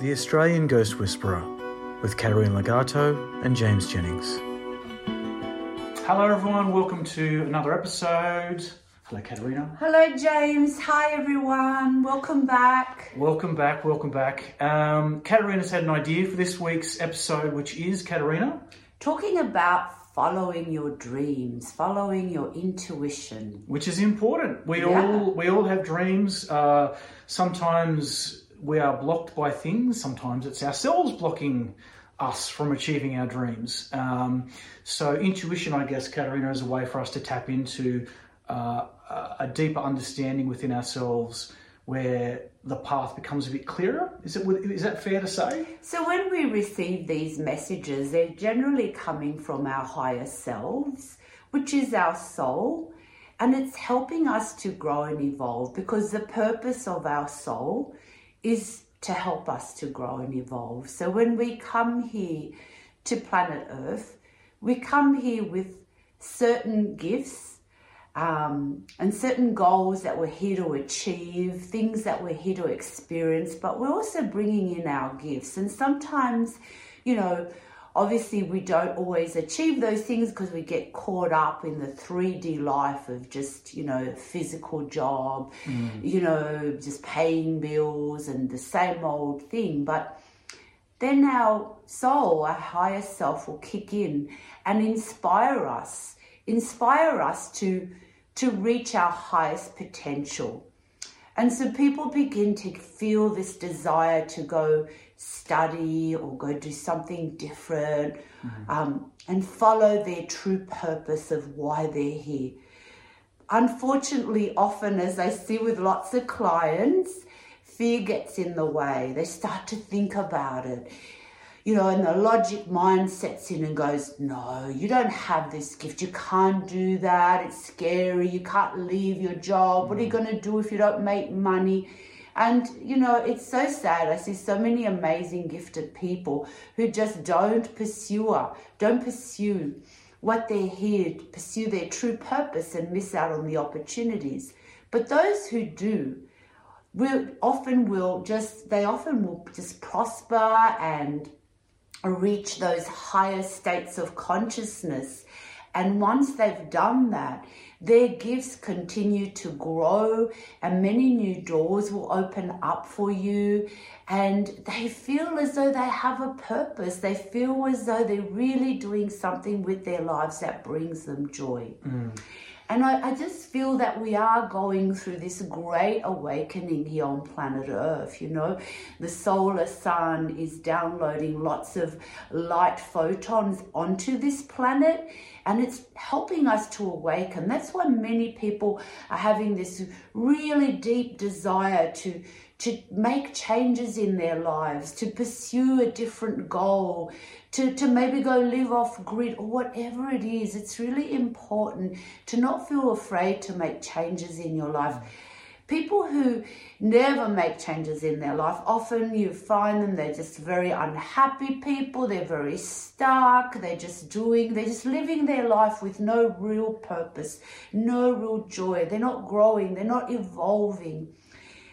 The Australian Ghost Whisperer with Caterina Ligato and James Jennings. Hello everyone, welcome to another episode. Hello Caterina. Hello, James. Hi, everyone. Welcome back. Welcome back, welcome back. Um, Caterina's had an idea for this week's episode, which is Caterina. Talking about following your dreams, following your intuition. which is important. We Yeah. all we all have dreams. Uh, sometimes we are blocked by things. Sometimes it's ourselves blocking us from achieving our dreams. Um, so intuition, I guess, Caterina, is a way for us to tap into uh, a- deeper understanding within ourselves, where the path becomes a bit clearer. Is it? Is that fair to say? So, when we receive these messages, they're generally coming from our higher selves, which is our soul, and it's helping us to grow and evolve because the purpose of our soul is to help us to grow and evolve. So, when we come here to planet Earth, we come here with certain gifts um, and certain goals that we're here to achieve, things that we're here to experience, but we're also bringing in our gifts. And sometimes, you know, obviously we don't always achieve those things because we get caught up in the 3D life of just, you know, physical job, mm. you know, just paying bills and the same old thing. But then our soul, our higher self, will kick in and inspire us, inspire us to to reach our highest potential. And so people begin to feel this desire to go study or go do something different um, and follow their true purpose of why they're here. Unfortunately, often, as I see with lots of clients, fear gets in the way. They start to think about it, you know, and the logic mind sets in and goes, No, you don't have this gift. You can't do that. It's scary. You can't leave your job. What are you going to do if you don't make money? And, you know, it's so sad. I see so many amazing, gifted people who just don't pursue, don't pursue what they're here to pursue their true purpose and miss out on the opportunities. But those who do will often will just they often will just prosper and reach those higher states of consciousness. And once they've done that, their gifts continue to grow and many new doors will open up for you. And they feel as though they have a purpose. They feel as though they're really doing something with their lives that brings them joy. Mm. And I, I just feel that we are going through this great awakening here on planet Earth. You know, the solar sun is downloading lots of light photons onto this planet and it's helping us to awaken. That's why many people are having this really deep desire to to make changes in their lives, to pursue a different goal, to, to maybe go live off grid or whatever it is. It's really important to not feel afraid to make changes in your life. People who never make changes in their life, often you find them, they're just very unhappy people, they're very stuck, they're just doing, they're just living their life with no real purpose, no real joy. They're not growing, they're not evolving.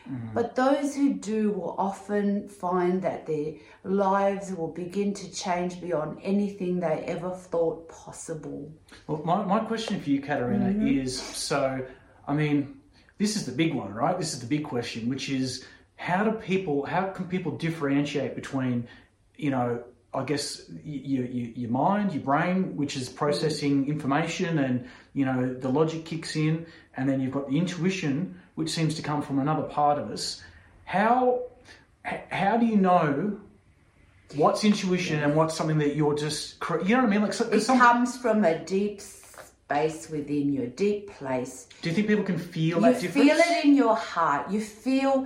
Mm-hmm. But those who do will often find that their lives will begin to change beyond anything they ever thought possible. Well, my, my question for you, Caterina, mm-hmm. is so, I mean, this is the big one, right? This is the big question, which is how do people, how can people differentiate between, you know, I guess your, your, your mind, your brain, which is processing mm-hmm. information and, you know, the logic kicks in, and then you've got the intuition, which seems to come from another part of us. How, how do you know what's intuition and what's something that you're just, you know what I mean? Like, so, It some- comes from a deep space within your deep place. Do you think people can feel You that difference? feel it in your heart. You feel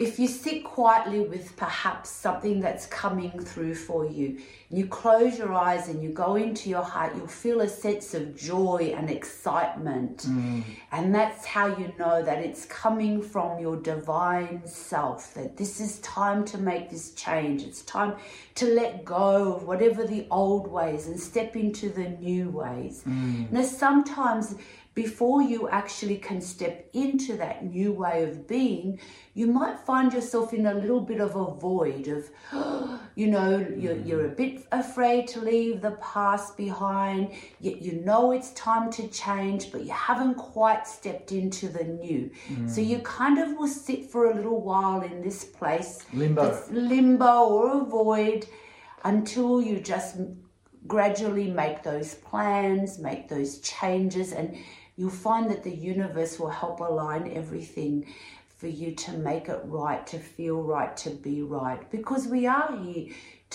if you sit quietly with perhaps something that's coming through for you, and you close your eyes and you go into your heart, you'll feel a sense of joy and excitement. Mm. And that's how you know that it's coming from your divine self, that this is time to make this change. It's time to let go of whatever the old ways and step into the new ways. Mm. Now, sometimes before you actually can step into that new way of being, you might find yourself in a little bit of a void of, you know, you're, mm. you're a bit afraid to leave the past behind. yet you know it's time to change, but you haven't quite stepped into the new. So mm. you kind of will sit for a little while in this place. Limbo. limbo or a void until you just gradually make those plans, make those changes, and you'll find that the universe will help align everything for you to make it right, to feel right, to be right. Because we are here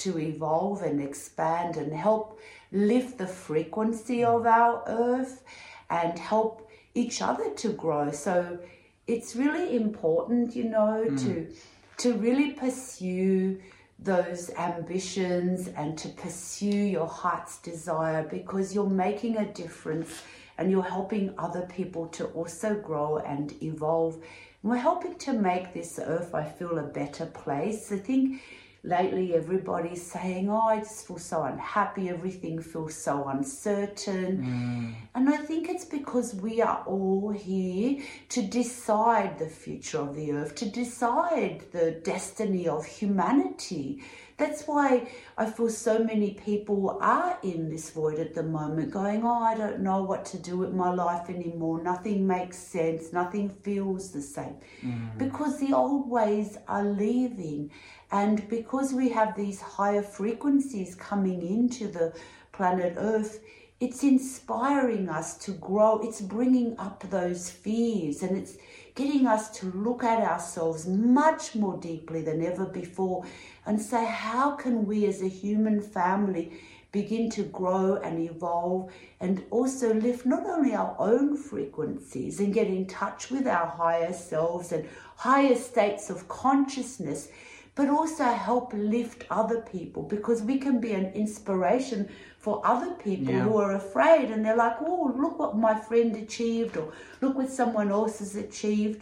to evolve and expand and help lift the frequency of our earth and help each other to grow. So it's really important, you know, mm. to to really pursue those ambitions and to pursue your heart's desire because you're making a difference and you're helping other people to also grow and evolve. And we're helping to make this earth, I feel, a better place. I think lately everybody's saying, Oh, I just feel so unhappy, everything feels so uncertain. Mm. And I think it's because we are all here to decide the future of the earth, to decide the destiny of humanity. That's why I feel so many people are in this void at the moment, going, Oh, I don't know what to do with my life anymore. Nothing makes sense. Nothing feels the same. Mm. Because the old ways are leaving. And because we have these higher frequencies coming into the planet Earth, it's inspiring us to grow. It's bringing up those fears and it's getting us to look at ourselves much more deeply than ever before and say, how can we as a human family begin to grow and evolve and also lift not only our own frequencies and get in touch with our higher selves and higher states of consciousness? But also help lift other people because we can be an inspiration for other people Yeah. who are afraid and they're like, oh, look what my friend achieved or look what someone else has achieved.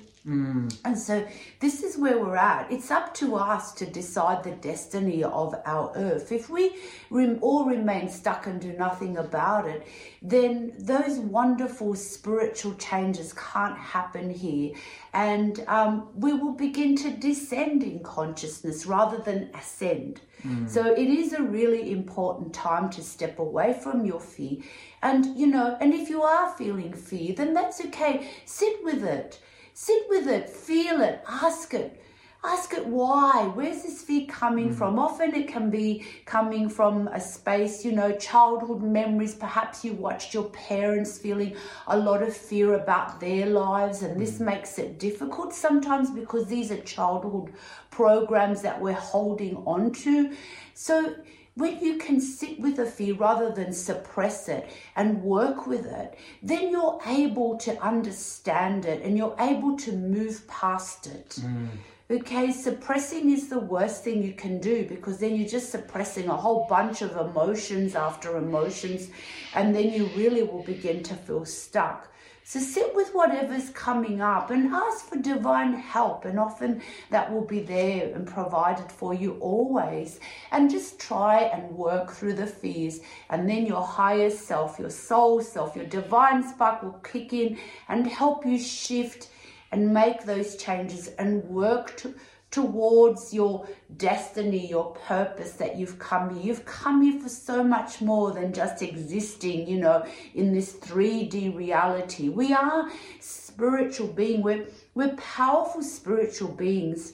And so this is where we're at. It's up to us to decide the destiny of our earth. If we rem- all remain stuck and do nothing about it, then those wonderful spiritual changes can't happen here. And um, we will begin to descend in consciousness rather than ascend. So it is a really important time to step away from your fear. And, you know, and if you are feeling fear, then that's okay. Sit with it. Sit with it, feel it, ask it. Ask it why. Where's this fear coming hmm. from? Often it can be coming from a space, you know, childhood memories. Perhaps you watched your parents feeling a lot of fear about their lives, and this hmm. makes it difficult sometimes because these are childhood programs that we're holding on to. So when you can sit a fear rather than suppress it and work with it, then you're able to understand it and you're able to move past it. Mm. Okay, suppressing is the worst thing you can do because then you're just suppressing a whole bunch of emotions after emotions, and then you really will begin to feel stuck. So sit with whatever's coming up and ask for divine help, and often that will be there and provided for you always. And just try and work through the fears, and then your higher self, your soul self, your divine spark will kick in and help you shift and make those changes and work to, towards your destiny, your purpose that you've come here. You've come here for so much more than just existing, you know, in this 3D reality. We are spiritual beings. We're, we're powerful spiritual beings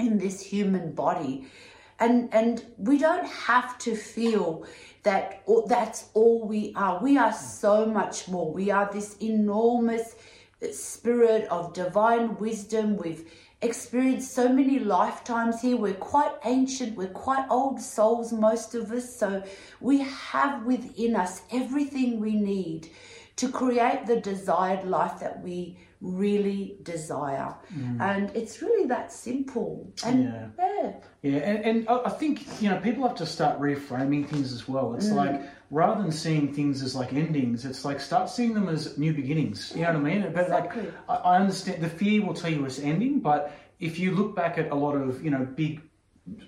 in this human body. And, and we don't have to feel that that's all we are. We are so much more. We are this enormous spirit of divine wisdom. We've experienced so many lifetimes here. We're quite ancient, we're quite old souls, most of us. So we have within us everything we need to create the desired life that we really desire. Mm. And it's really that simple. And Yeah. yeah. Yeah, and, and I I think you know people have to start reframing things as well. It's mm. like rather than seeing things as like endings, it's like start seeing them as new beginnings. You know what I mean? But Exactly. like I, I understand the fear will tell you it's ending, but if you look back at a lot of you know big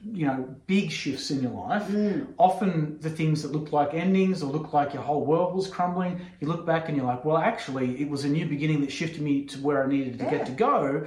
you know big shifts in your life mm. often the things that look like endings or look like your whole world was crumbling you look back and you're like well actually it was a new beginning that shifted me to where i needed to Yeah. get to go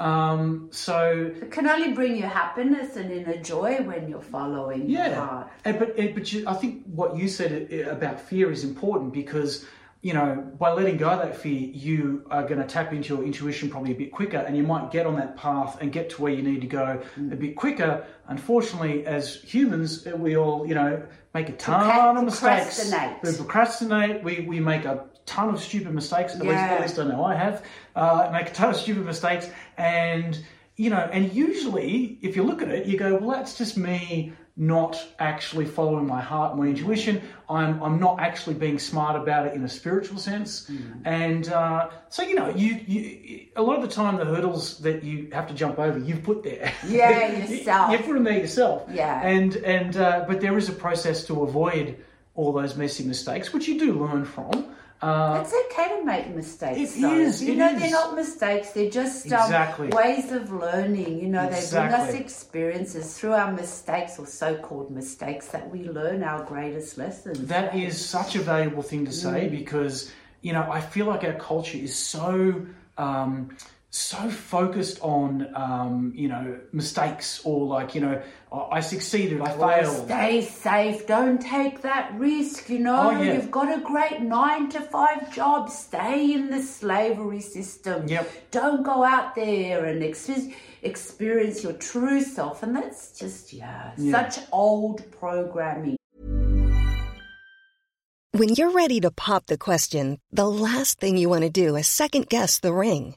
um, so It can only bring you happiness and inner joy when you're following your Yeah, heart. and, but and- but you, I think what you said eh, about fear is important because you know by letting go of that fear, you are going to tap into your intuition probably a bit quicker, and you might get on that path and get to where you need to go a bit quicker. Unfortunately, as humans, we all you know make a ton of mistakes. Procrastinate. We procrastinate. We we make a ton of stupid mistakes. At least Yeah. at least I know I have. Uh, make a ton of stupid mistakes, and you know, and usually, if you look at it, you go, well, that's just me not actually following my heart, my intuition. I'm, I'm not actually being smart about it in a spiritual sense. And uh, so, you know, you, you a lot of the time, the hurdles that you have to jump over, you've put there. Yeah, You- yourself. You, put them there yourself. Yeah. And and uh, but there is a process to avoid all those messy mistakes, which you do learn from. Uh, It's okay to make mistakes. It though. is, You it know, is. they're not mistakes. They're just um, Exactly. ways of learning. You know, they bring us experiences through our mistakes or so-called mistakes that we learn our greatest lessons. That is such a valuable thing to say because you know I feel like our culture is so um, so focused on um, you know mistakes or like you know I I succeeded, I failed. Stay safe. Don't take that risk. You know, Oh, yeah. you've got a great nine to five job. Stay in the slavery system. Yep. Don't go out there and ex- experience your true self. And that's just, yeah, such old programming. When you're ready to pop the question, the last thing you want to do is second guess the ring.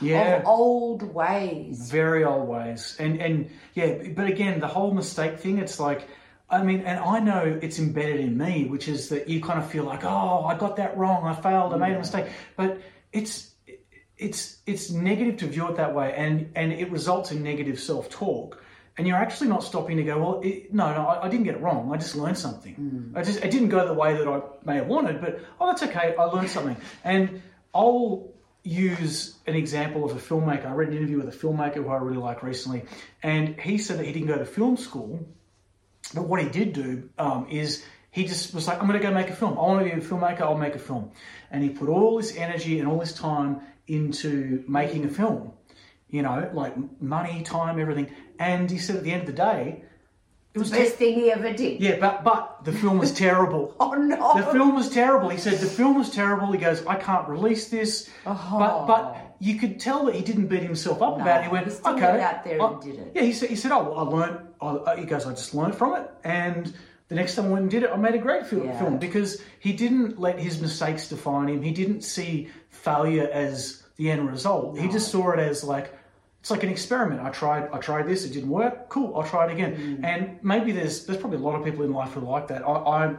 Yeah. Of old ways. very old ways. And and yeah but again the whole mistake thing it's like i mean and i know it's embedded in me which is that you kind of feel like oh i got that wrong i failed i made a mistake. But it's it's it's negative to view it that way and and it results in negative self-talk. And you're actually not stopping to go well it, no no I, I didn't get it wrong i just learned something. Mm. I just it didn't go the way that i may have wanted but oh that's okay i learned something. And i'll use an example of a filmmaker. I read an interview with a filmmaker who I really like recently, and he said that he didn't go to film school, but what he did do um, is he just was like, I'm going to go make a film. I want to be a filmmaker, I'll make a film. And he put all this energy and all this time into making a film, you know, like money, time, everything. And he said at the end of the day, it was the Best thing he ever did. yeah, but but the film was terrible. Oh, no. The film was terrible. He said the film was terrible. He goes, I can't release this. Oh. But but you could tell that he didn't beat himself up about it. He went, he still okay. went out there and did it. Yeah, he said he said, oh, well, I learned. I, I- he goes, I just learned from it, and the next time I went and did it, I made a great film, Yeah. film because he didn't let his mistakes define him. He didn't see failure as the end result. He just saw it as like it's like an experiment. I tried I tried this, it didn't work. Cool, I'll try it again. Mm. And maybe there's there's probably a lot of people in life who are like that. I, I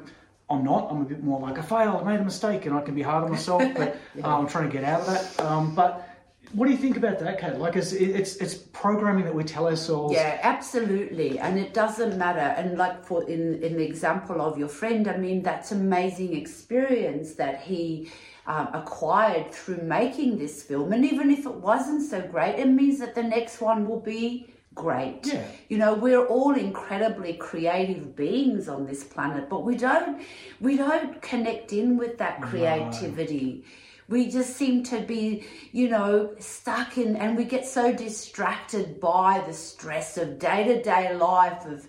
I'm not. I'm a bit more like I failed, I made a mistake, and I can be hard on myself. But uh, I'm trying to get out of that. Um, but what do you think about that, Kate? Like, it's, it's it's programming that we tell ourselves. Yeah, absolutely, and it doesn't matter. And like for in in the example of your friend, I mean, that's amazing experience that he um, acquired through making this film. And even if it wasn't so great, it means that the next one will be great. Yeah. You know, we're all incredibly creative beings on this planet, but we don't we don't connect in with that creativity. We just seem to be, you know, stuck in and we get so distracted by the stress of day-to-day life of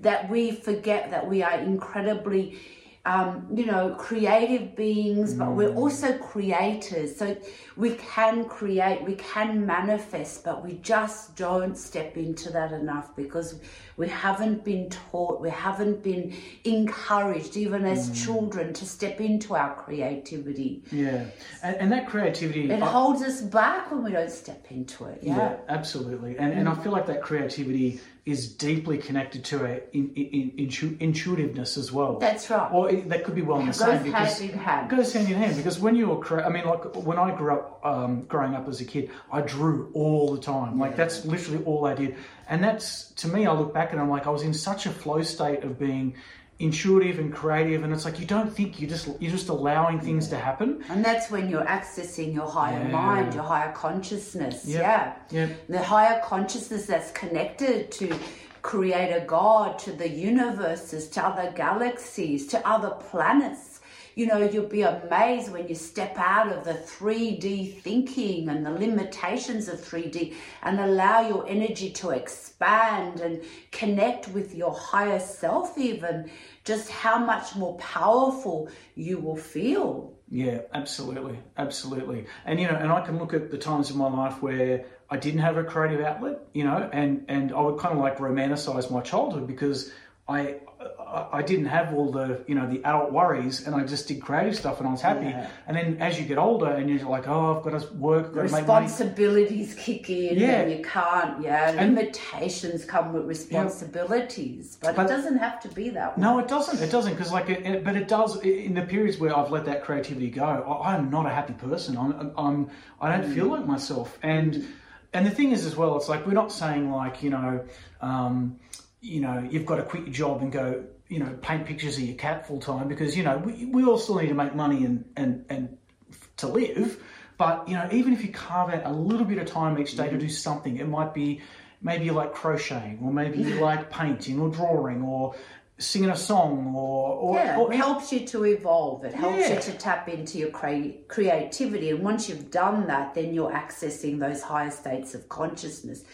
that we forget that we are incredibly um, you know, creative beings, but we're also creators. So we can create, we can manifest, but we just don't step into that enough because we haven't been taught, we haven't been encouraged, even as children, to step into our creativity. Yeah, and, and that creativity. It I- holds us back when we don't step into it. Yeah. Yeah, absolutely. And and I feel like that creativity is deeply connected to our in, in, intu- intuitiveness as well. That's right. Or it, that could be well in the same because hand in hand. goes hand in hand because when you were cre- I mean like when I grew up um, growing up as a kid I drew all the time like that's literally all I did and that's to me I look back and I'm like I was in such a flow state of being intuitive and creative and it's like you don't think you just you're just allowing things to happen And that's when you're accessing your higher Yeah. mind, your higher consciousness. Yep. Yeah. Yep. The higher consciousness that's connected to Creator God, to the universes, to other galaxies, to other planets. You know, you'll be amazed when you step out of the 3D thinking and the limitations of 3D and allow your energy to expand and connect with your higher self, even just how much more powerful you will feel. Yeah, absolutely, absolutely. And you know, and I can look at the times in my life where I didn't have a creative outlet, you know, and and I would kind of like romanticize my childhood because I I, I didn't have all the you know the adult worries, and I just did creative stuff, and I was happy. Yeah. And then as you get older, and you're like, oh, I've got to work, got to make money. responsibilities kick in Yeah. and you can't yeah And- limitations come with responsibilities but, But- it doesn't have to be that way No, it doesn't. It doesn't because, like, it, it- but it does in the periods where I've let that creativity go. I, I'm not a happy person. I'm, I'm, I don't feel like myself. And and the thing is, as well, it's like we're not saying like you know, um, you know, you've got to quit your job and go, you know, paint pictures of your cat full time because you know we, we all still need to make money and and and to live. But you know, even if you carve out a little bit of time each day to do something, it might be maybe you like crocheting, or maybe you like painting, or drawing, or singing a song, or or, yeah, or it helps you to evolve. It helps Yeah. you to tap into your crea- creativity. And once you've done that, then you're accessing those higher states of consciousness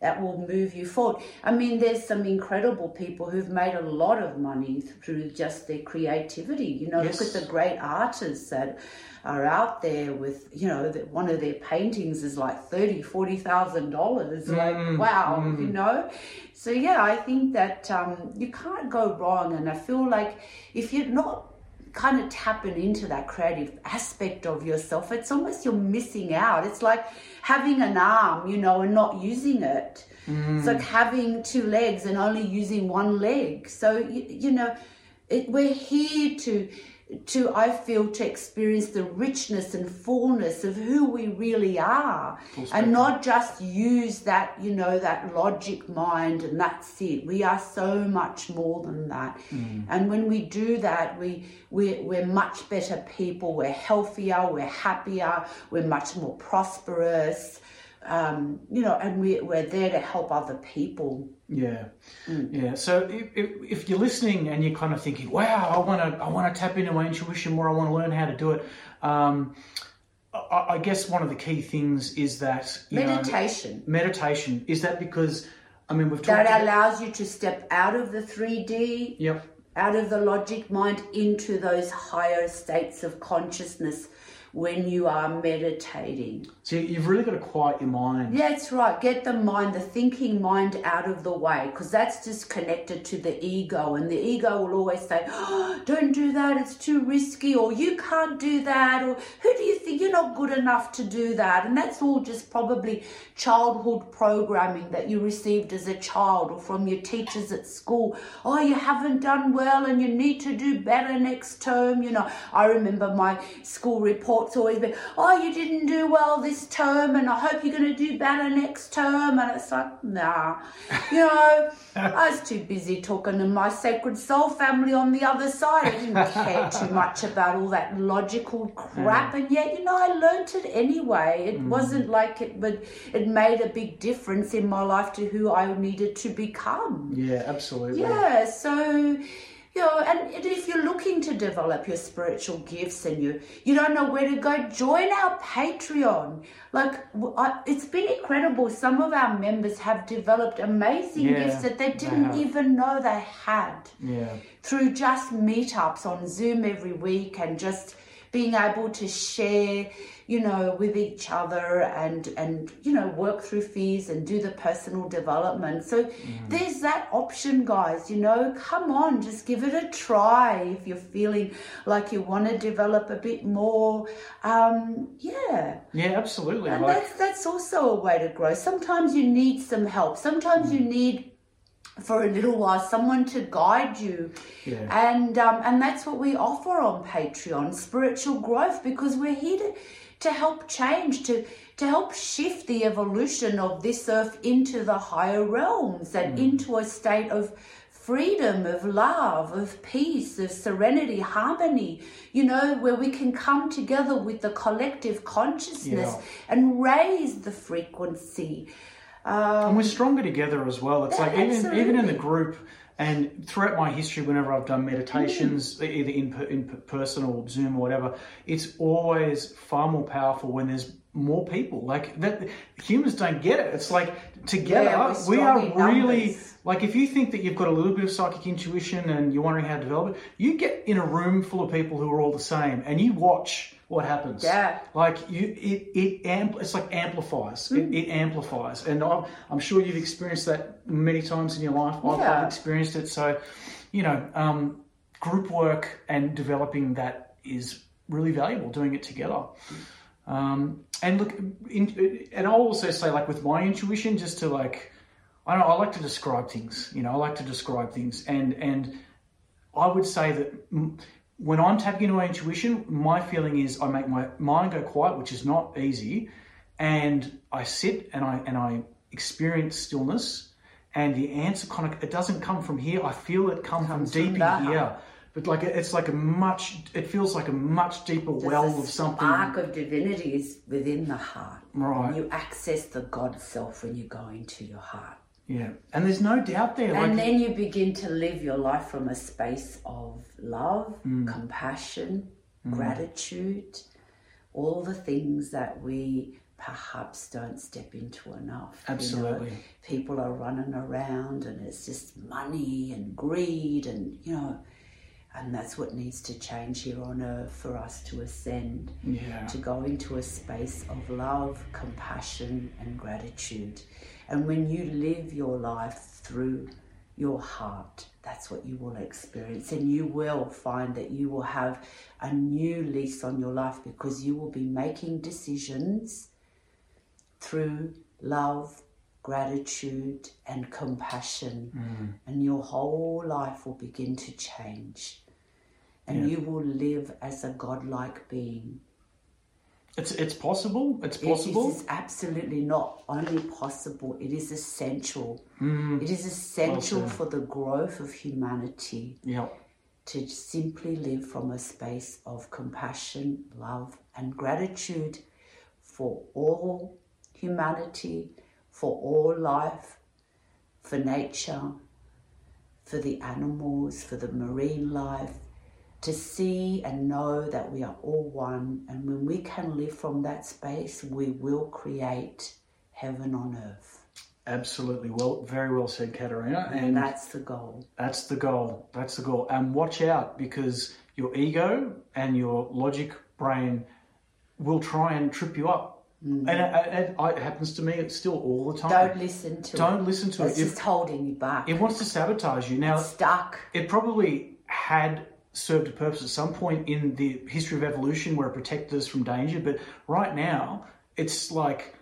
that will move you forward. I mean, there's some incredible people who've made a lot of money through just their creativity. You know, Yes. look at the great artists that are out there with, you know, that one of their paintings is like thirty, forty thousand dollars. Like, wow, you know. So yeah, I think that um, you can't go wrong, and I feel like if you're not kind of tapping into that creative aspect of yourself, it's almost you're missing out. It's like having an arm, you know, and not using it. Mm. It's like having two legs and only using one leg. So you, you know, it, we're here to to I feel to experience the richness and fullness of who we really are, and not just use that you know that logic mind and that's it. We are so much more than that, mm. and when we do that, we we we're much better people. We're healthier. We're happier. We're much more prosperous. Um, you know, and we, we're there to help other people. Yeah, yeah. So if, if, if you're listening and you're kind of thinking, "Wow, I want to, I want to tap into my intuition more. I want to learn how to do it," um, I, I guess one of the key things is that you know, Meditation. meditation is that because, I mean, we've talked. That about- allows you to step out of the 3D, Yep. out of the logic mind, into those higher states of consciousness when you are meditating. So you've really got to quiet your mind. Yeah, that's right. Get the mind, the thinking mind out of the way because that's just connected to the ego. And the ego will always say, oh, don't do that, it's too risky, or you can't do that, or who do you think you're not good enough to do that? And that's all just probably childhood programming that you received as a child or from your teachers at school. Oh, you haven't done well and you need to do better next term. You know, I remember my school report always been, oh, you didn't do well this term, and I hope you're going to do better next term. And it's like, nah, you know, I was too busy talking to my sacred soul family on the other side. I didn't care too much about all that logical crap, mm. and yet, you know, I learnt it anyway. It mm. wasn't like it, but it made a big difference in my life to who I needed to become. Yeah, absolutely. Yeah, so you know, and if you're looking to develop your spiritual gifts and you you don't know where to go, join our Patreon. Like I, it's been incredible. Some of our members have developed amazing Yeah, gifts that they they didn't have. even know they had Yeah. through just meetups on Zoom every week and just being able to share, you know, with each other and and you know work through fears and do the personal development. So there's that option, guys. You know, come on, just give it a try if you're feeling like you want to develop a bit more. Um, yeah. Yeah, absolutely. And Like, that's that's also a way to grow. Sometimes you need some help. Sometimes you need for a little while someone to guide you Yeah. and um, and that's what we offer on patreon spiritual growth because we're here to, to help change to to help shift the evolution of this earth into the higher realms and hmm. into a state of freedom of love of peace of serenity harmony you know where we can come together with the collective consciousness Yeah. and raise the frequency and we're um, stronger together as well. It's Yeah, like even even in the group and throughout my history, whenever I've done meditations, Mm. either in per- in person or Zoom or whatever, it's always far more powerful when there's more people. Like that, humans don't get it. It's like together Yeah, we are really numbers. like if you think that you've got a little bit of psychic intuition and you're wondering how to develop it, you get in a room full of people who are all the same, and you watch what happens. Yeah. Like you, it it ampl- it's like amplifies. Hmm. It, it amplifies, and I'm, I'm sure you've experienced that many times in your life. I've, Yeah. I've experienced it. So, you know, um, group work and developing that is really valuable. Doing it together. Um, and look, in, and I'll also say, like with my intuition, just to like, I don't I like to describe things. You know, I like to describe things, and and I would say that when I'm tapping into my intuition, my feeling is I make my mind go quiet, which is not easy, and I sit and I and I experience stillness, and the answer kind of it doesn't come from here. I feel it come from Comes from deep in that. here. But like it's like a much, it feels like a much deeper well There's a of something. spark of divinity is within the heart. Right. You access the God self when you go into your heart. Yeah, and there's no doubt there. And like, then you begin to live your life from a space of love, Mm. compassion, gratitude, all the things that we perhaps don't step into enough. you know. Absolutely. people are running around and it's just money and greed and, you know, and that's what needs to change here on earth for us to ascend Yeah. to go into a space of love, compassion, and gratitude. And when you live your life through your heart, that's what you will experience. And you will find that you will have a new lease on your life because you will be making decisions through love, gratitude, and compassion. Mm. And your whole life will begin to change. And you will live as a godlike being. it's it's possible. It's It possible. is absolutely not only possible, it is essential. Mm. It is essential for the growth of humanity yeah. to simply live from a space of compassion, love, and gratitude for all humanity, for all life, for nature, for the animals, for the marine life, to see and know that we are all one. And when we can live from that space, we will create heaven on earth. Absolutely. Well, very well said, Caterina. And that's the goal. That's the goal. That's the goal. And watch out because your ego and your logic brain will try and trip you up. Mm-hmm. And it, it, it happens to me still all the time. Don't listen to it. Don't listen to It's it. just It, holding you back. it wants to sabotage you. Now, it's Stuck. it probably had served a purpose at some point in the history of evolution where it protected us from danger. But right now, it's like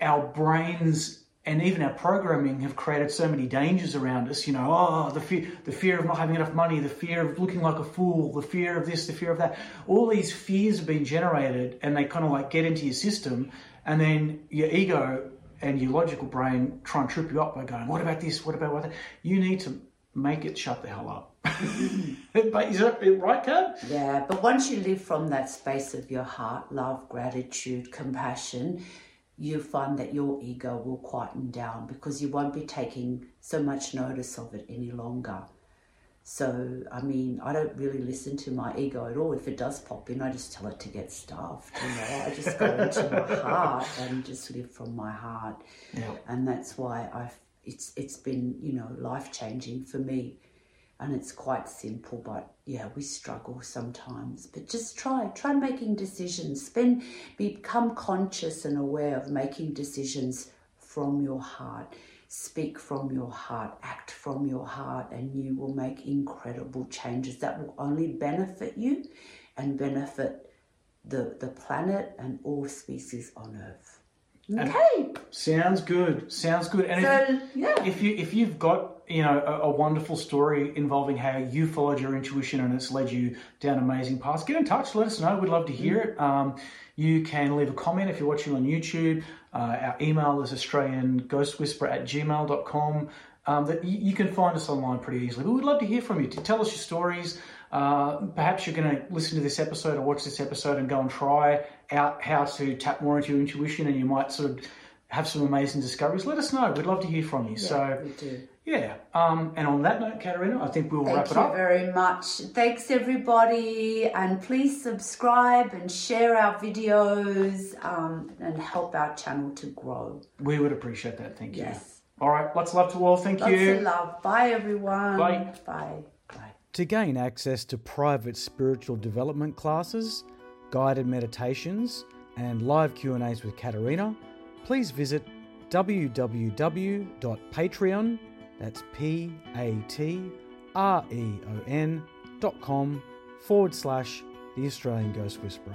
our brains and even our programming have created so many dangers around us. You know, oh, the fear, the fear of not having enough money, the fear of looking like a fool, the fear of this, the fear of that. All these fears have been generated, and they kind of like get into your system, and then your ego and your logical brain try and trip you up by going, "What about this? What about that?" You need to make it shut the hell up. but is that right, Kat? Yeah, but once you live from that space of your heart, love, gratitude, compassion, you find that your ego will quieten down because you won't be taking so much notice of it any longer. So, I mean, I don't really listen to my ego at all. If it does pop in, I just tell it to get stuffed. You know, I just go into my heart and just live from my heart. Yeah. And that's why I've it's it's been you know life changing for me. And it's quite simple but yeah we struggle sometimes. But just try try making decisions. Spend become conscious and aware of making decisions from your heart. Speak from your heart. Act from your heart and you will make incredible changes that will only benefit you and benefit the the planet and all species on earth okay Sounds good. Sounds good. And So, if, yeah. if you if you've got you know a, a wonderful story involving how you followed your intuition and it's led you down amazing paths, get in touch. Let us know. We'd love to hear it. Um, you can leave a comment if you're watching on YouTube. Uh, our email is australianghostwhisperer at gmail.com. Um, that you, you can find us online pretty easily. But we'd love to hear from you. To tell us your stories. Uh, perhaps you're going to listen to this episode or watch this episode and go and try out how to tap more into your intuition, and you might sort of have some amazing discoveries. Let us know. We'd love to hear from you. so, we do yeah. Um, and on that note, Caterina, I think we'll Thank wrap it up. Thank you very much. Thanks, everybody. And please subscribe and share our videos um, and help our channel to grow. we would appreciate that. Thank you. Yes. All right. Lots of love to all. Thank Lots you. Lots of love. Bye, everyone. Bye. Bye. To gain access to private spiritual development classes, guided meditations, and live Q&As with Caterina, please visit www.patreon, that's P-A-T-R-E-O-N dot com forward slash The Australian Ghost Whisperer.